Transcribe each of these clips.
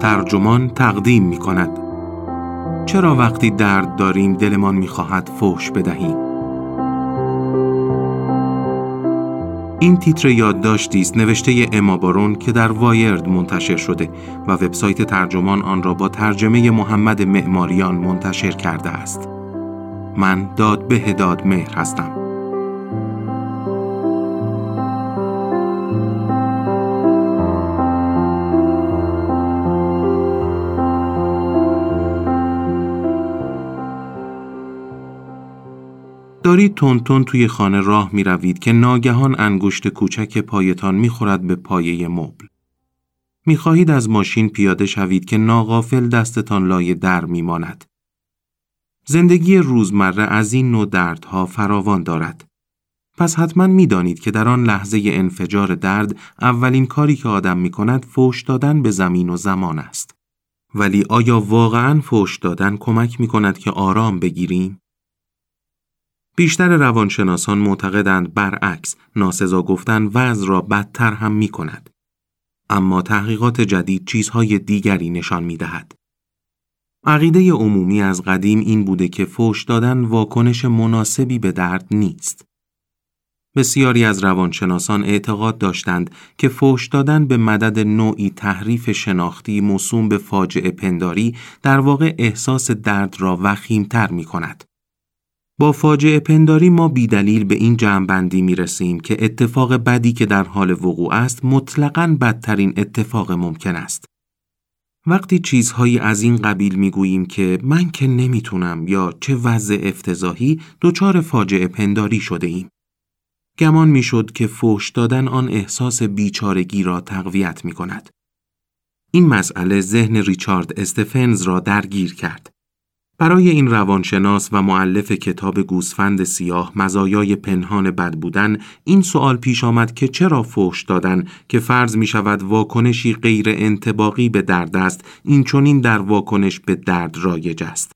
ترجمان تقدیم می کند چرا وقتی درد داریم دلمان می خواهد فوش بدهیم این تیتر یادداشتی است نوشته اما بارون که در وایرد منتشر شده و وبسایت ترجمان آن را با ترجمه محمد معماریان منتشر کرده است. من داد به داد مهر هستم. دارید تون توی خانه راه می روید که ناگهان انگشت کوچک پایتان می خورد به پایه مبل. می خواهید از ماشین پیاده شوید که ناغافل دستتان لای در می ماند. زندگی روزمره از این نوع دردها فراوان دارد. پس حتما می دانید که در آن لحظه انفجار درد اولین کاری که آدم می کند فوش دادن به زمین و زمان است. ولی آیا واقعا فوش دادن کمک می کند که آرام بگیریم؟ بیشتر روانشناسان معتقدند برعکس ناسزا گفتن وضع را بدتر هم می کند. اما تحقیقات جدید چیزهای دیگری نشان می دهد. عقیده عمومی از قدیم این بوده که فوش دادن واکنش مناسبی به درد نیست. بسیاری از روانشناسان اعتقاد داشتند که فوش دادن به مدد نوعی تحریف شناختی موسوم به فاجعه پنداری در واقع احساس درد را وخیمتر می کند. با فاجعه پنداری ما بیدلیل به این جمعبندی می رسیم که اتفاق بدی که در حال وقوع است مطلقاً بدترین اتفاق ممکن است. وقتی چیزهایی از این قبیل می گوییم که من که نمی‌تونم یا چه وضع افتضاحی دچار فاجعه پنداری شده ایم. گمان می‌شد که فوش دادن آن احساس بیچارگی را تقویت می کند. این مسئله ذهن ریچارد استفنز را درگیر کرد. برای این روانشناس و معلف کتاب گوسفند سیاه مزایای پنهان بد بودن این سوال پیش آمد که چرا فوش دادن که فرض می شود واکنشی غیر انتباقی به درد است این چونین در واکنش به درد رایج است.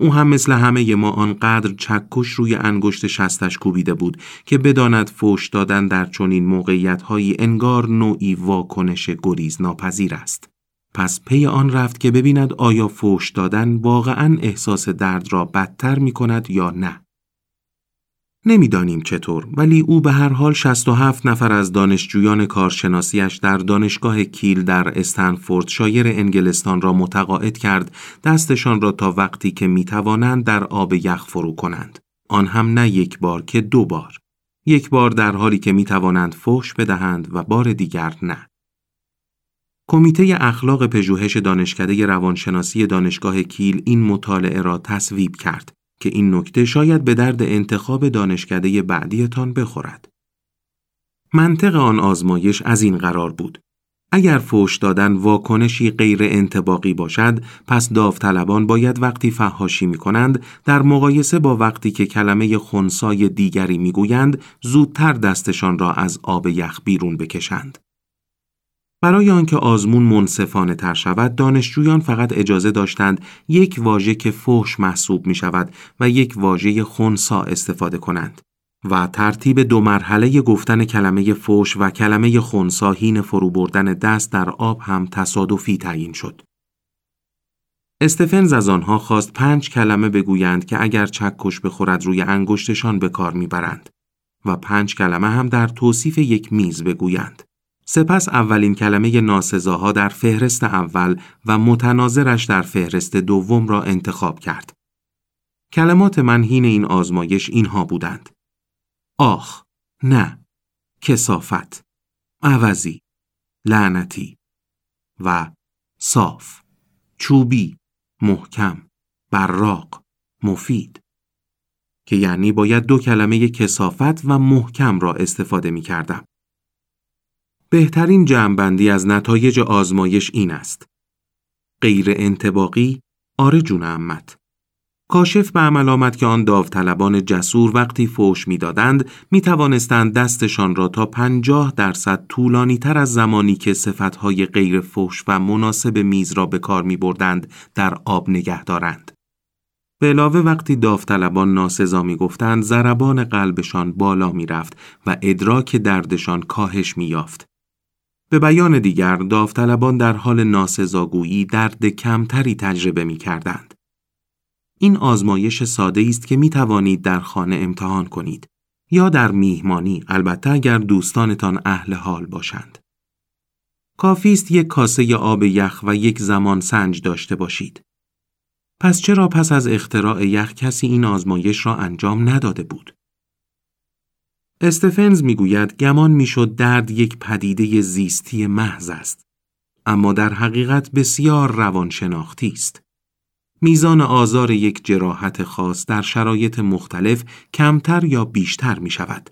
او هم مثل همه ما آنقدر چکش روی انگشت شستش کوبیده بود که بداند فوش دادن در چنین موقعیتهایی انگار نوعی واکنش گریز ناپذیر است. پس پی آن رفت که ببیند آیا فوش دادن واقعا احساس درد را بدتر می کند یا نه. نمی‌دانیم چطور ولی او به هر حال 67 نفر از دانشجویان کارشناسیش در دانشگاه کیل در استنفورد شایر انگلستان را متقاعد کرد دستشان را تا وقتی که می توانند در آب یخ فرو کنند. آن هم نه یک بار که دو بار. یک بار در حالی که می توانند فوش بدهند و بار دیگر نه. کمیته اخلاق پژوهش دانشکده روانشناسی دانشگاه کیل این مطالعه را تصویب کرد که این نکته شاید به درد انتخاب دانشکده بعدیتان بخورد. منطق آن آزمایش از این قرار بود. اگر فوش دادن واکنشی غیر انتباقی باشد، پس داوطلبان باید وقتی فحاشی می کنند در مقایسه با وقتی که کلمه خونسای دیگری می گویند زودتر دستشان را از آب یخ بیرون بکشند. برای آنکه آزمون منصفانه تر شود دانشجویان فقط اجازه داشتند یک واژه که فحش محسوب می شود و یک واژه خونسا استفاده کنند و ترتیب دو مرحله گفتن کلمه فوش و کلمه خونسا هین فرو بردن دست در آب هم تصادفی تعیین شد. استفنز از آنها خواست پنج کلمه بگویند که اگر چکش بخورد روی انگشتشان به کار می‌برند و پنج کلمه هم در توصیف یک میز بگویند. سپس اولین کلمه ناسزاها در فهرست اول و متناظرش در فهرست دوم را انتخاب کرد. کلمات منهین این آزمایش اینها بودند. آخ، نه، کسافت، عوضی، لعنتی و صاف، چوبی، محکم، براق، مفید. که یعنی باید دو کلمه کسافت و محکم را استفاده می کردم. بهترین جمعبندی از نتایج آزمایش این است. غیر انتباقی آره جون امت. کاشف به عمل آمد که آن داوطلبان جسور وقتی فوش می‌دادند می توانستند دستشان را تا پنجاه درصد طولانی تر از زمانی که صفتهای غیر فوش و مناسب میز را به کار می بردند در آب نگه دارند. به علاوه وقتی داوطلبان ناسزا می گفتند ضربان قلبشان بالا می رفت و ادراک دردشان کاهش می یافت. به بیان دیگر داوطلبان در حال ناسزاگویی درد کمتری تجربه می کردند. این آزمایش ساده است که می توانید در خانه امتحان کنید یا در میهمانی البته اگر دوستانتان اهل حال باشند. کافی است یک کاسه آب یخ و یک زمان سنج داشته باشید. پس چرا پس از اختراع یخ کسی این آزمایش را انجام نداده بود؟ استفنز می‌گوید گمان می‌شد درد یک پدیده زیستی محض است اما در حقیقت بسیار روانشناختی است میزان آزار یک جراحت خاص در شرایط مختلف کمتر یا بیشتر می شود.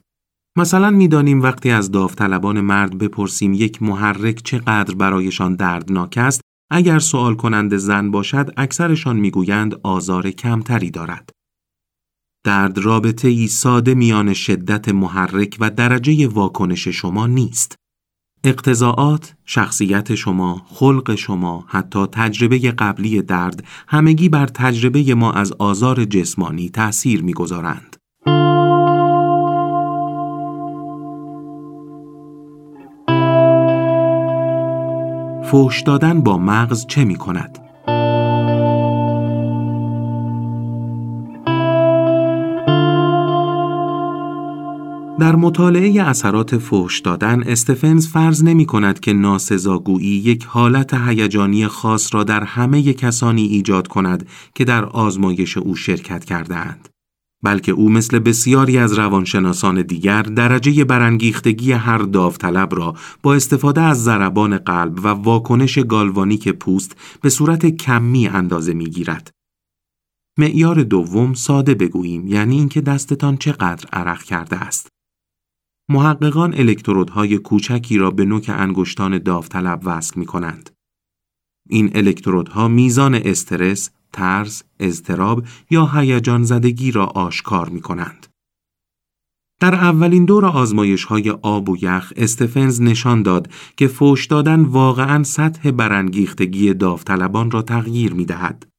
مثلا می‌دانیم وقتی از داوطلبان مرد بپرسیم یک محرک چقدر برایشان دردناک است اگر سوال کننده زن باشد اکثرشان می‌گویند آزار کمتری دارد. درد رابطه ای ساده میان شدت محرک و درجه واکنش شما نیست. اقتضاعات، شخصیت شما، خلق شما، حتی تجربه قبلی درد همگی بر تجربه ما از آزار جسمانی تأثیر می‌گذارند. فوش دادن با مغز چه می کند؟ در مطالعه اثرات فوش دادن استفنز فرض نمی کند که ناسزاگویی یک حالت هیجانی خاص را در همه کسانی ایجاد کند که در آزمایش او شرکت کردهاند. بلکه او مثل بسیاری از روانشناسان دیگر درجه برانگیختگی هر داوطلب را با استفاده از ضربان قلب و واکنش گالوانیک پوست به صورت کمی اندازه می گیرد. معیار دوم ساده بگوییم یعنی اینکه دستتان چقدر عرق کرده است. محققان الکترودهای کوچکی را به نوک انگشتان داوطلب وصل می کنند. این الکترودها میزان استرس، ترس، اضطراب یا هیجان زدگی را آشکار می کنند. در اولین دور آزمایش های آب و یخ استفنز نشان داد که فوش دادن واقعا سطح برانگیختگی داوطلبان را تغییر می دهد.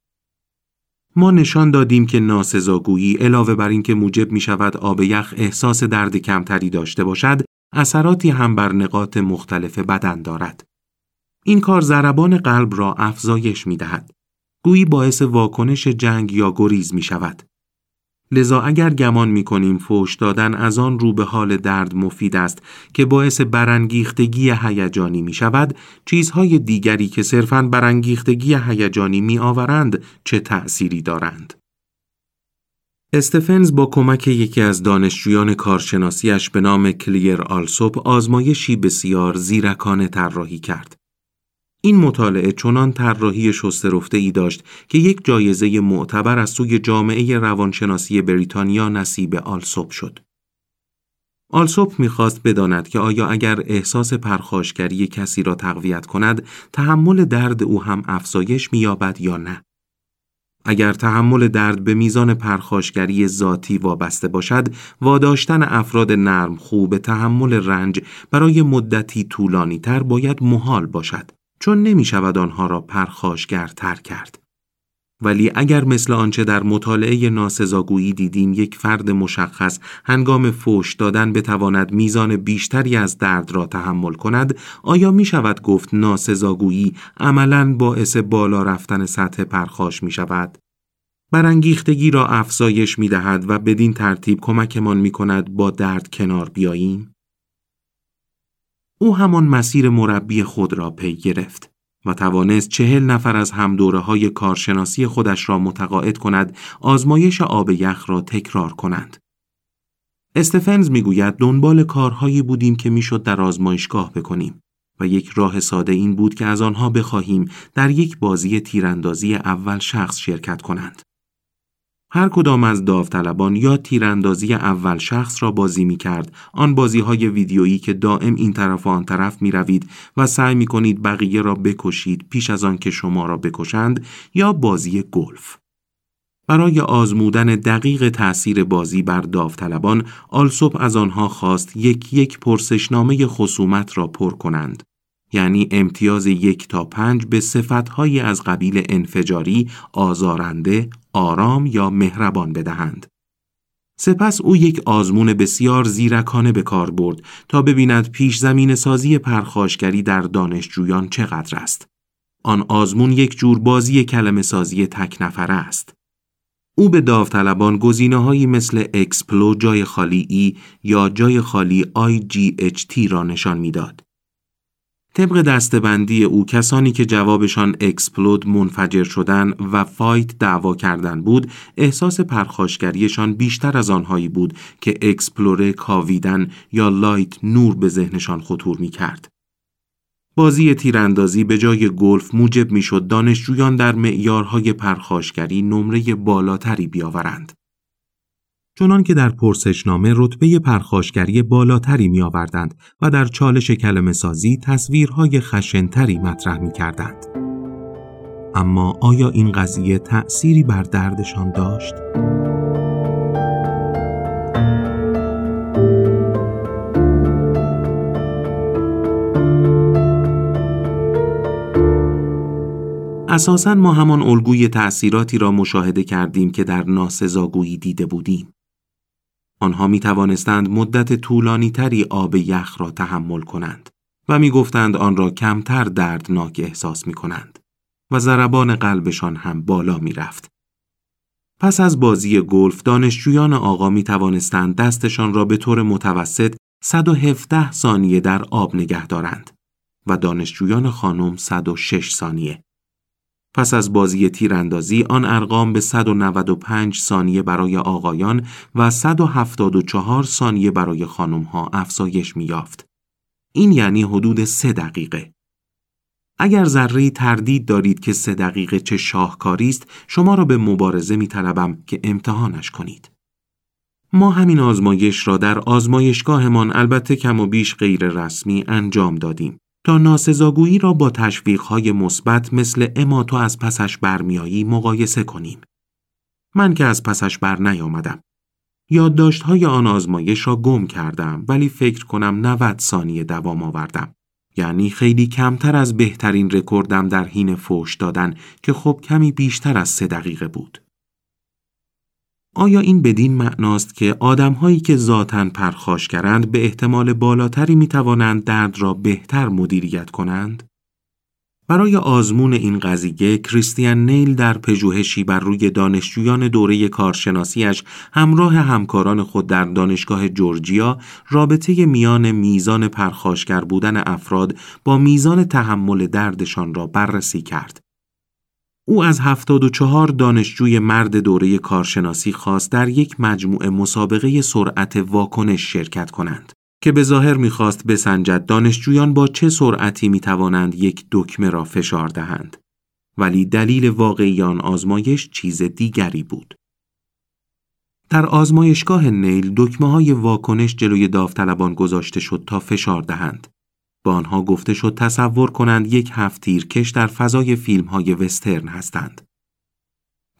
ما نشان دادیم که ناسزاگویی علاوه بر اینکه موجب می شود آب یخ احساس درد کمتری داشته باشد، اثراتی هم بر نقاط مختلف بدن دارد. این کار ضربان قلب را افزایش می دهد. گویی باعث واکنش جنگ یا گریز می شود. لذا اگر گمان می کنیم فوش دادن از آن رو به حال درد مفید است که باعث برانگیختگی هیجانی می شود چیزهای دیگری که صرفاً برانگیختگی هیجانی می آورند چه تأثیری دارند؟ استفنز با کمک یکی از دانشجویان کارشناسیش به نام کلیر آلسوپ آزمایشی بسیار زیرکانه طراحی کرد. این مطالعه چنان طراحی شسته ای داشت که یک جایزه معتبر از سوی جامعه روانشناسی بریتانیا نصیب آلسوپ شد. آلسوپ می‌خواست بداند که آیا اگر احساس پرخاشگری کسی را تقویت کند تحمل درد او هم افزایش مییابد یا نه. اگر تحمل درد به میزان پرخاشگری ذاتی وابسته باشد، واداشتن افراد نرم خوب تحمل رنج برای مدتی طولانی تر باید محال باشد. چون نمی شود آنها را پرخاشگرتر کرد. ولی اگر مثل آنچه در مطالعه ناسزاگویی دیدیم یک فرد مشخص هنگام فوش دادن بتواند میزان بیشتری از درد را تحمل کند آیا می شود گفت ناسزاگویی عملا باعث بالا رفتن سطح پرخاش می شود؟ برانگیختگی را افزایش می دهد و بدین ترتیب کمکمان می کند با درد کنار بیاییم؟ او همان مسیر مربی خود را پی گرفت و توانست چهل نفر از همدوره های کارشناسی خودش را متقاعد کند آزمایش آب یخ را تکرار کنند. استفنز می‌گوید دنبال کارهایی بودیم که می‌شد در آزمایشگاه بکنیم و یک راه ساده این بود که از آنها بخواهیم در یک بازی تیراندازی اول شخص شرکت کنند. هر کدام از داوطلبان یا تیراندازی اول شخص را بازی می کرد آن بازی های ویدیویی که دائم این طرف و آن طرف می روید و سعی می کنید بقیه را بکشید پیش از آن که شما را بکشند یا بازی گلف. برای آزمودن دقیق تأثیر بازی بر داوطلبان آلسوب از آنها خواست یک یک پرسشنامه خصومت را پر کنند. یعنی امتیاز یک تا پنج به صفتهایی از قبیل انفجاری، آزارنده، آرام یا مهربان بدهند. سپس او یک آزمون بسیار زیرکانه به کار برد تا ببیند پیش زمین سازی پرخاشگری در دانشجویان چقدر است. آن آزمون یک جور بازی کلمه سازی تک نفره است. او به داوطلبان گزینه هایی مثل explo جای خالی E یا جای خالی I G را نشان می‌داد. طبق دسته‌بندی او کسانی که جوابشان explode منفجر شدن و fight دعوا کردن بود احساس پرخاشگریشان بیشتر از آنهایی بود که explore کاویدن یا light نور به ذهنشان خطور می کرد. بازی تیراندازی به جای گلف موجب می‌شد دانشجویان در معیارهای پرخاشگری نمره بالاتری بیاورند. چنان که در پرسشنامه رتبه پرخاشگری بالاتری می آوردند و در چالش کلمه سازی تصویرهای خشنتری مطرح می کردند. اما آیا این قضیه تأثیری بر دردشان داشت؟ اساسا ما همان الگوی تأثیراتی را مشاهده کردیم که در ناسزاگویی دیده بودیم. آنها می توانستند مدت طولانی تری آب یخ را تحمل کنند و می گفتند آن را کمتر دردناک احساس می کنند و ضربان قلبشان هم بالا می رفت. پس از بازی گلف دانشجویان آقا می توانستند دستشان را به طور متوسط 117 ثانیه در آب نگه دارند و دانشجویان خانم 106 ثانیه. پس از بازی تیراندازی آن ارقام به 195 ثانیه برای آقایان و 174 ثانیه برای خانم ها افزایش یافت. این یعنی حدود سه دقیقه. اگر ذره تردید دارید که سه دقیقه چه شاهکاری است شما را به مبارزه می طلبم که امتحانش کنید. ما همین آزمایش را در آزمایشگاهمان البته کم و بیش غیر رسمی انجام دادیم تا ناسزاگویی را با تشویقهای مثبت مثل اما تو از پسش برمیایی مقایسه کنیم. من که از پسش بر نیامدم. یادداشت‌های آن آزمایش را گم کردم ولی فکر کنم 90 ثانیه دوام آوردم. یعنی خیلی کمتر از بهترین رکوردم در حین فوش دادن که خب کمی بیشتر از سه دقیقه بود. آیا این بدین معناست که آدمهایی که ذاتن پرخاشگرند به احتمال بالاتری می توانند درد را بهتر مدیریت کنند؟ برای آزمون این قضیه کریستیان نیل در پژوهشی بر روی دانشجویان دوره کارشناسیش همراه همکاران خود در دانشگاه جورجیا رابطه میان میزان پرخاشگر بودن افراد با میزان تحمل دردشان را بررسی کرد. او از 74 دانشجوی مرد دوره کارشناسی خواست در یک مجموعه مسابقه سرعت واکنش شرکت کنند که به ظاهر می‌خواست بسنجد دانشجویان با چه سرعتی می‌توانند یک دکمه را فشار دهند. ولی دلیل واقعی آن آزمایش چیز دیگری بود. در آزمایشگاه نیل دکمه های واکنش جلوی داوطلبان گذاشته شد تا فشار دهند. با آنها گفته شد تصور کنند یک هفتیرکش در فضای فیلم های وسترن هستند.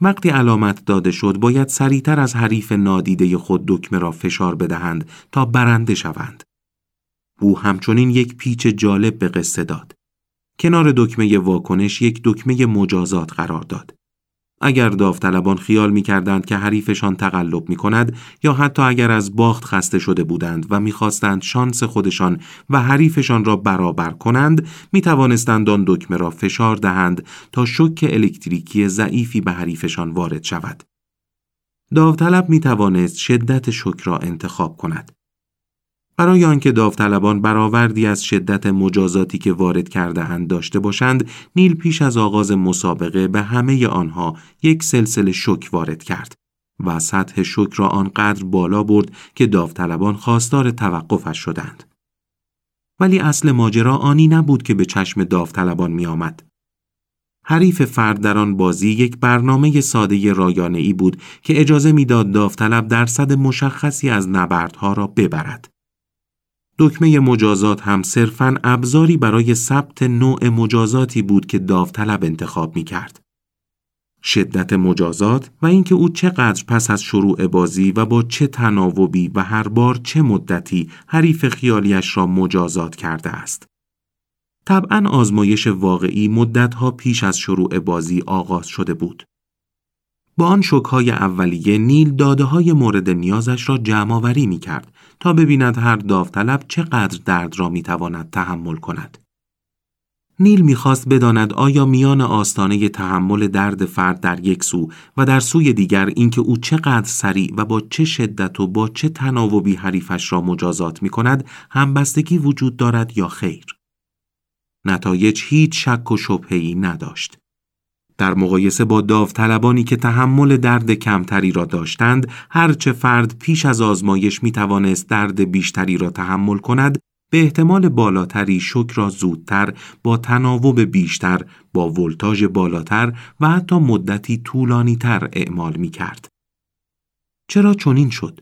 وقتی علامت داده شد باید سریعتر از حریف نادیده خود دکمه را فشار بدهند تا برنده شوند. او همچنین یک پیچ جالب به قصه داد. کنار دکمه واکنش یک دکمه مجازات قرار داد. اگر داوطلبان خیال می کردند که حریفشان تقلب می کند یا حتی اگر از باخت خسته شده بودند و می‌خواستند شانس خودشان و حریفشان را برابر کنند می توانستند آن دکمه را فشار دهند تا شک الکتریکی ضعیفی به حریفشان وارد شود. داوطلب می توانست شدت شک را انتخاب کند. برای آنکه داوطلبان برآوردی از شدت مجازاتی که وارد کرده اند داشته باشند نیل پیش از آغاز مسابقه به همه آنها یک سلسله شک وارد کرد و سطح شک را آنقدر بالا برد که داوطلبان خواستار توقفش شدند ولی اصل ماجرا آنی نبود که به چشم داوطلبان می آمد. حریف فرد در آن بازی یک برنامه ساده رایانه ای بود که اجازه می‌داد داوطلب درصد مشخصی از نبردها را ببرد. دکمه مجازات هم صرفاً ابزاری برای ثبت نوع مجازاتی بود که داوطلب انتخاب می کرد. شدت مجازات و اینکه او چقدر پس از شروع بازی و با چه تناوبی و هر بار چه مدتی حریف خیالیش را مجازات کرده است. طبعا آزمایش واقعی مدتها پیش از شروع بازی آغاز شده بود. با آن شکهای اولیه نیل داده های مورد نیازش را جمع آوری می کرد تا ببیند هر داوطلب چقدر درد را می تواند تحمل کند. نیل می‌خواست بداند آیا میان آستانه تحمل درد فرد در یک سو و در سوی دیگر اینکه او چقدر سریع و با چه شدت و با چه تناوبی حریفش را مجازات می کند همبستگی وجود دارد یا خیر. نتایج هیچ شک و شبهی نداشت. در مقایسه با داوطلبانی که تحمل درد کمتری را داشتند، هرچه فرد پیش از آزمایش می توانست درد بیشتری را تحمل کند، به احتمال بالاتری شک را زودتر با تناوب بیشتر با ولتاژ بالاتر و حتی مدتی طولانی تر اعمال می کرد. چرا چنین شد؟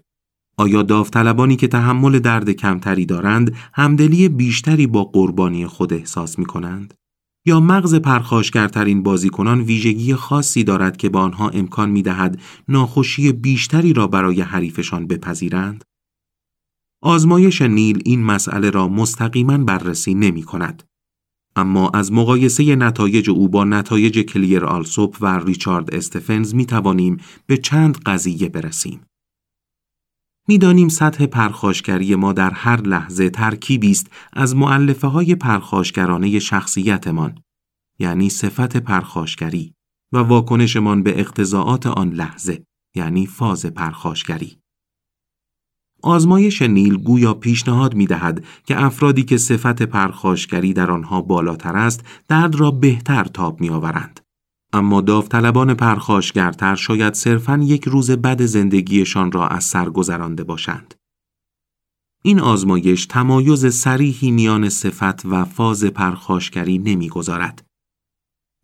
آیا داوطلبانی که تحمل درد کمتری دارند همدلی بیشتری با قربانی خود احساس می کنند؟ یا مغز پرخاشگرترین بازیکنان ویژگی خاصی دارد که با آنها امکان می دهد ناخوشی بیشتری را برای حریفشان بپذیرند؟ آزمایش نیل این مسئله را مستقیما بررسی نمی کند. اما از مقایسه نتایج او با نتایج کلیر آلسوپ و ریچارد استفنز می توانیم به چند قضیه برسیم. می‌دانیم سطح پرخاشگری ما در هر لحظه ترکیبی است از معلفه های پرخاشگرانه شخصیتمان یعنی صفت پرخاشگری و واکنشمان به اقتضاعات آن لحظه یعنی فاز پرخاشگری آزمایش نیل گویا پیشنهاد می دهد که افرادی که صفت پرخاشگری در آنها بالاتر است درد را بهتر تاب می آورند. اما داوطلبان پرخاشگرتر شاید صرفاً یک روز بد زندگیشان را از سر گذرانده باشند. این آزمایش تمایز سریحی میان صفت و فاز پرخاشگری نمی‌گذارد.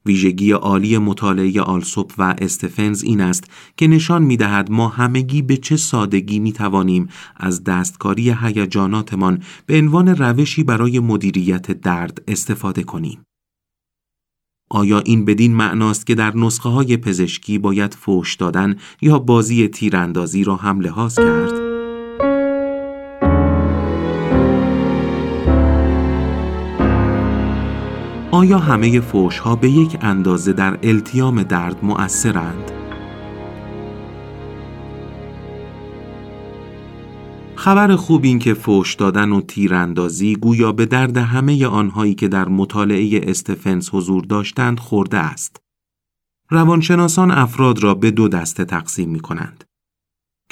ویژگی عالی مطالعه آلسوپ و استفنز این است که نشان می دهد ما همگی به چه سادگی می توانیم از دستکاری هیجاناتمان به عنوان روشی برای مدیریت درد استفاده کنیم. آیا این بدین معناست که در نسخه های پزشکی باید فوش دادن یا بازی تیراندازی را هم لحاظ کرد؟ آیا همه فوش ها به یک اندازه در التیام درد مؤثرند؟ خبر خوب این که فوش دادن و تیراندازی گویا به درد همه آنهایی که در مطالعه استفنس حضور داشتند خورده است. روانشناسان افراد را به دو دسته تقسیم می کنند.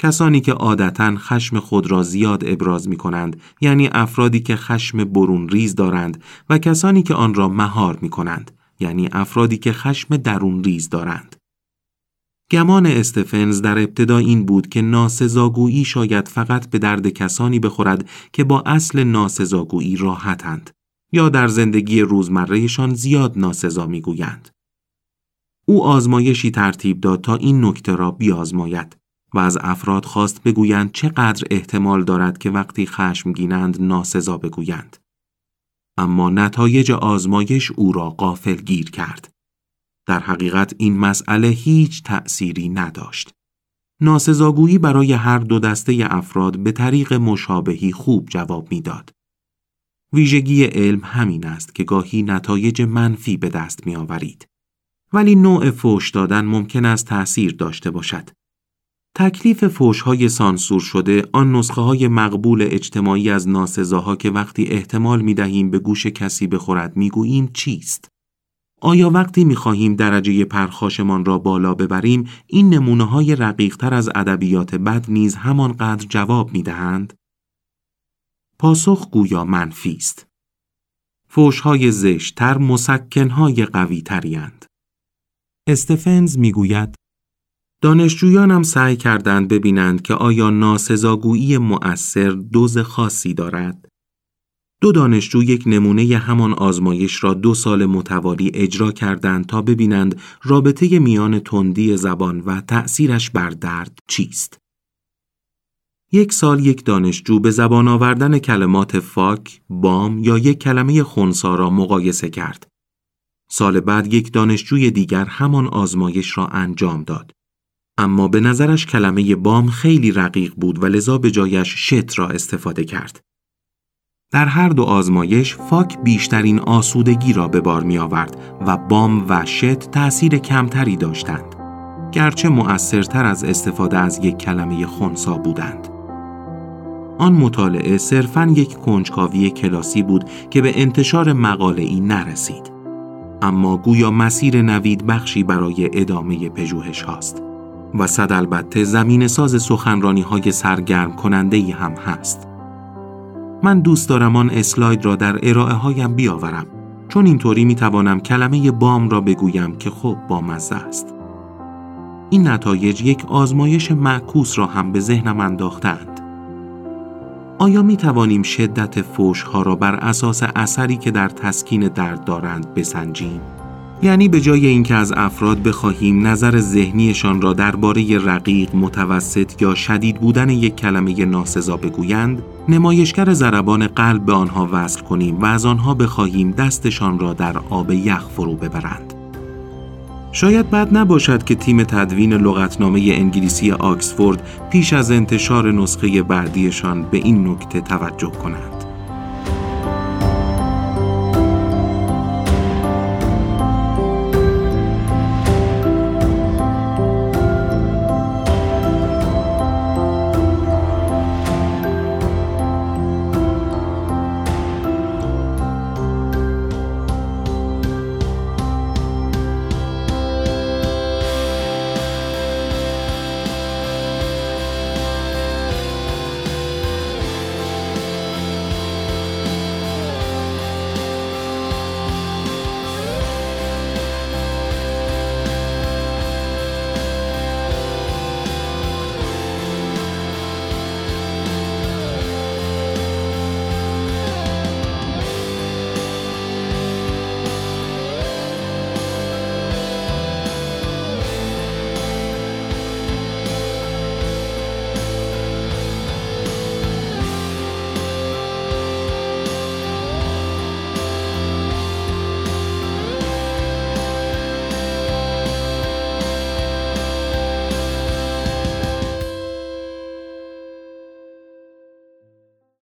کسانی که عادتا خشم خود را زیاد ابراز می کنند یعنی افرادی که خشم برون ریز دارند و کسانی که آن را مهار می کنند یعنی افرادی که خشم درون ریز دارند. گمان استفنز در ابتدا این بود که ناسزاگویی شاید فقط به درد کسانی بخورد که با اصل ناسزاگویی راحتند یا در زندگی روزمرهشان زیاد ناسزا می‌گویند. او آزمایشی ترتیب داد تا این نکته را بیازماید و از افراد خواست بگویند چقدر احتمال دارد که وقتی خشمگینند ناسزا بگویند. اما نتایج آزمایش او را قافل گیر کرد. در حقیقت این مسئله هیچ تأثیری نداشت. ناسزاگویی برای هر دو دسته افراد به طریق مشابهی خوب جواب می‌داد. ویژگی علم همین است که گاهی نتایج منفی به دست می آورید. ولی نوع فوش دادن ممکن است تأثیر داشته باشد. تکلیف فوش های سانسور شده آن نسخه های مقبول اجتماعی از ناسزاها که وقتی احتمال می دهیم به گوش کسی بخورد می گوییم چیست؟ آیا وقتی می خواهیم درجه پرخاشمان را بالا ببریم این نمونه های رقیق تر از ادبیات بد نیز همانقدر جواب می دهند؟ پاسخ گویا منفی است. فوش های زشتر مسکن های قوی تریند. استفنز می گوید دانشجویانم سعی کردند ببینند که آیا ناسزاگویی مؤثر دوز خاصی دارد دو دانشجو یک نمونه همان آزمایش را دو سال متوالی اجرا کردند تا ببینند رابطه میان تندی زبان و تأثیرش بر درد چیست. یک سال یک دانشجو به زبان آوردن کلمات فاک، بام یا یک کلمه خونسا را مقایسه کرد. سال بعد یک دانشجوی دیگر همان آزمایش را انجام داد. اما به نظرش کلمه بام خیلی رقیق بود و لذا به جایش شت را استفاده کرد. در هر دو آزمایش فاک بیشترین آسودگی را به بار می آورد و بام و شت تأثیر کمتری داشتند. گرچه مؤثرتر از استفاده از یک کلمه خونسا بودند. آن مطالعه صرفاً یک کنجکاوی کلاسی بود که به انتشار مقاله ای نرسید. اما گویا مسیر نوید بخشی برای ادامه پژوهش هاست و صد البته زمین ساز سخنرانی های سرگرم کننده ای هم هست. من دوست دارم آن اسلاید را در ارائه هایم بیاورم چون اینطوری می توانم کلمه بام را بگویم که خب بامزه است. این نتایج یک آزمایش معکوس را هم به ذهنم انداختند. آیا می توانیم شدت فوش ها را بر اساس اثری که در تسکین درد دارند بسنجیم؟ یعنی به جای اینکه از افراد بخواهیم نظر ذهنیشان را درباره رقیق، متوسط یا شدید بودن یک کلمه ناسزا بگویند، نمایشگر ضربان قلب به آنها وصل کنیم و از آنها بخواهیم دستشان را در آب یخ فرو ببرند. شاید بد نباشد که تیم تدوین لغتنامه انگلیسی آکسفورد پیش از انتشار نسخه بعدیشان به این نکته توجه کنند.